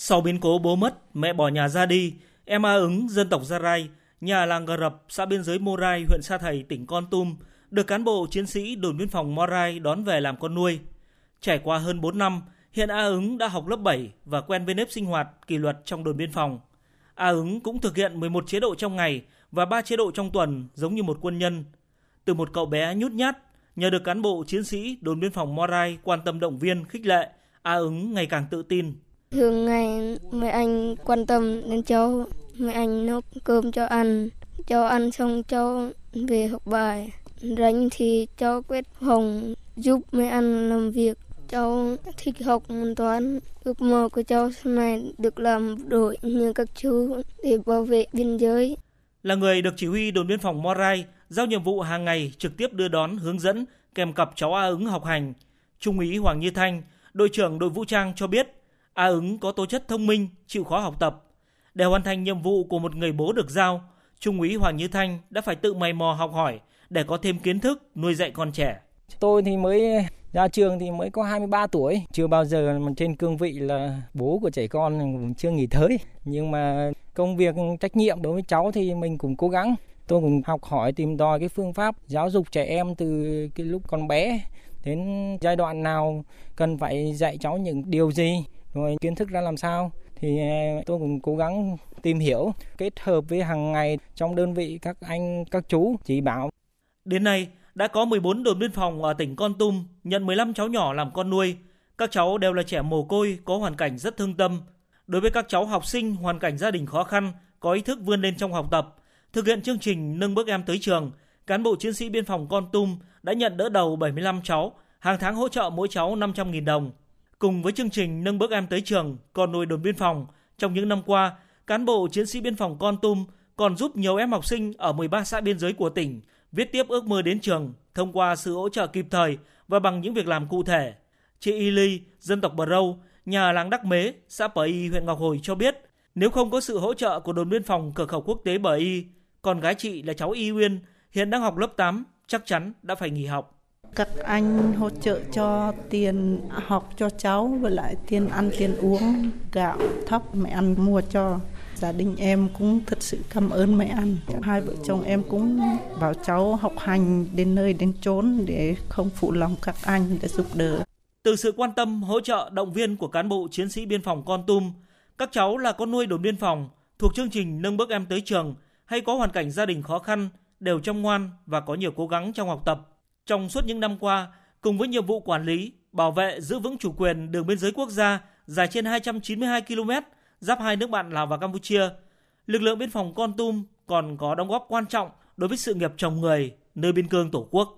Sau biến cố bố mất, mẹ bỏ nhà ra đi, em A ứng dân tộc Gia Rai, nhà làng Gờ Rập, xã biên giới Morai, huyện Sa Thầy, tỉnh Con Tum, được cán bộ chiến sĩ đồn biên phòng Morai đón về làm con nuôi. Trải qua hơn 4 năm, hiện A ứng đã học lớp 7 và quen với nếp sinh hoạt, kỷ luật trong đồn biên phòng. A ứng cũng thực hiện 11 chế độ trong ngày và 3 chế độ trong tuần giống như một quân nhân. Từ một cậu bé nhút nhát, nhờ được cán bộ chiến sĩ đồn biên phòng Morai quan tâm động viên, khích lệ, A ứng ngày càng tự tin. Thường ngày mẹ anh quan tâm đến cháu, mẹ anh nấu cơm cho ăn, cho ăn xong cháu về học bài. Rảnh thì cháu quét phòng giúp mẹ anh làm việc. Cháu thích học môn toán. Ước mơ của cháu sau này được làm đội như các chú để bảo vệ biên giới. Là người được chỉ huy đồn biên phòng Morai giao nhiệm vụ hàng ngày trực tiếp đưa đón, hướng dẫn kèm cặp cháu A ứng học hành. Trung úy Hoàng Như Thanh, đội trưởng đội vũ trang cho biết A ứng có tố chất thông minh, chịu khó học tập. Để hoàn thành nhiệm vụ của một người bố được giao, Trung úy Hoàng Như Thanh đã phải tự mày mò học hỏi để có thêm kiến thức nuôi dạy con trẻ. Tôi thì mới ra trường thì mới có 23 tuổi, chưa bao giờ mà trên cương vị là bố của trẻ con cũng chưa nghỉ tới. Nhưng mà công việc trách nhiệm đối với cháu thì mình cũng cố gắng. Tôi cũng học hỏi tìm tòi cái phương pháp giáo dục trẻ em từ cái lúc còn bé đến giai đoạn nào cần phải dạy cháu những điều gì rồi kiến thức ra làm sao thì ờ, tôi cũng cố gắng tìm hiểu kết hợp với hàng ngày trong đơn vị các anh các chú chỉ bảo. Đến nay đã có 14 đồn biên phòng ở tỉnh Con Tum nhận 15 cháu nhỏ làm con nuôi. Các cháu đều là trẻ mồ côi có hoàn cảnh rất thương tâm. Đối với các cháu học sinh hoàn cảnh gia đình khó khăn, có ý thức vươn lên trong học tập, thực hiện chương trình nâng bước em tới trường, cán bộ chiến sĩ biên phòng Con Tum đã nhận đỡ đầu 75 cháu, hàng tháng hỗ trợ mỗi cháu 500.000 đồng. Cùng với chương trình nâng bước em tới trường, con nuôi đồn biên phòng, trong những năm qua, cán bộ chiến sĩ biên phòng Con Tum còn giúp nhiều em học sinh ở 13 xã biên giới của tỉnh viết tiếp ước mơ đến trường thông qua sự hỗ trợ kịp thời và bằng những việc làm cụ thể. Chị Y Ly, dân tộc Bờ Râu, nhà làng Đắc Mế, xã Bờ Y, huyện Ngọc Hồi cho biết, nếu không có sự hỗ trợ của đồn biên phòng cửa khẩu quốc tế Bờ Y, con gái chị là cháu Y Uyên, hiện đang học lớp 8, chắc chắn đã phải nghỉ học. Các anh hỗ trợ cho tiền học cho cháu và lại tiền ăn tiền uống, gạo, thóc mẹ ăn mua cho. Gia đình em cũng thật sự cảm ơn mẹ ăn. Hai vợ chồng em cũng bảo cháu học hành đến nơi đến chốn để không phụ lòng các anh để giúp đỡ. Từ sự quan tâm, hỗ trợ, động viên của cán bộ chiến sĩ biên phòng Con Tum, các cháu là con nuôi đồn biên phòng thuộc chương trình nâng bước em tới trường hay có hoàn cảnh gia đình khó khăn đều chăm ngoan và có nhiều cố gắng trong học tập. Trong suốt những năm qua, cùng với nhiệm vụ quản lý, bảo vệ giữ vững chủ quyền đường biên giới quốc gia dài trên 292 km giáp hai nước bạn Lào và Campuchia, lực lượng biên phòng Con Tum còn có đóng góp quan trọng đối với sự nghiệp trồng người nơi biên cương Tổ quốc.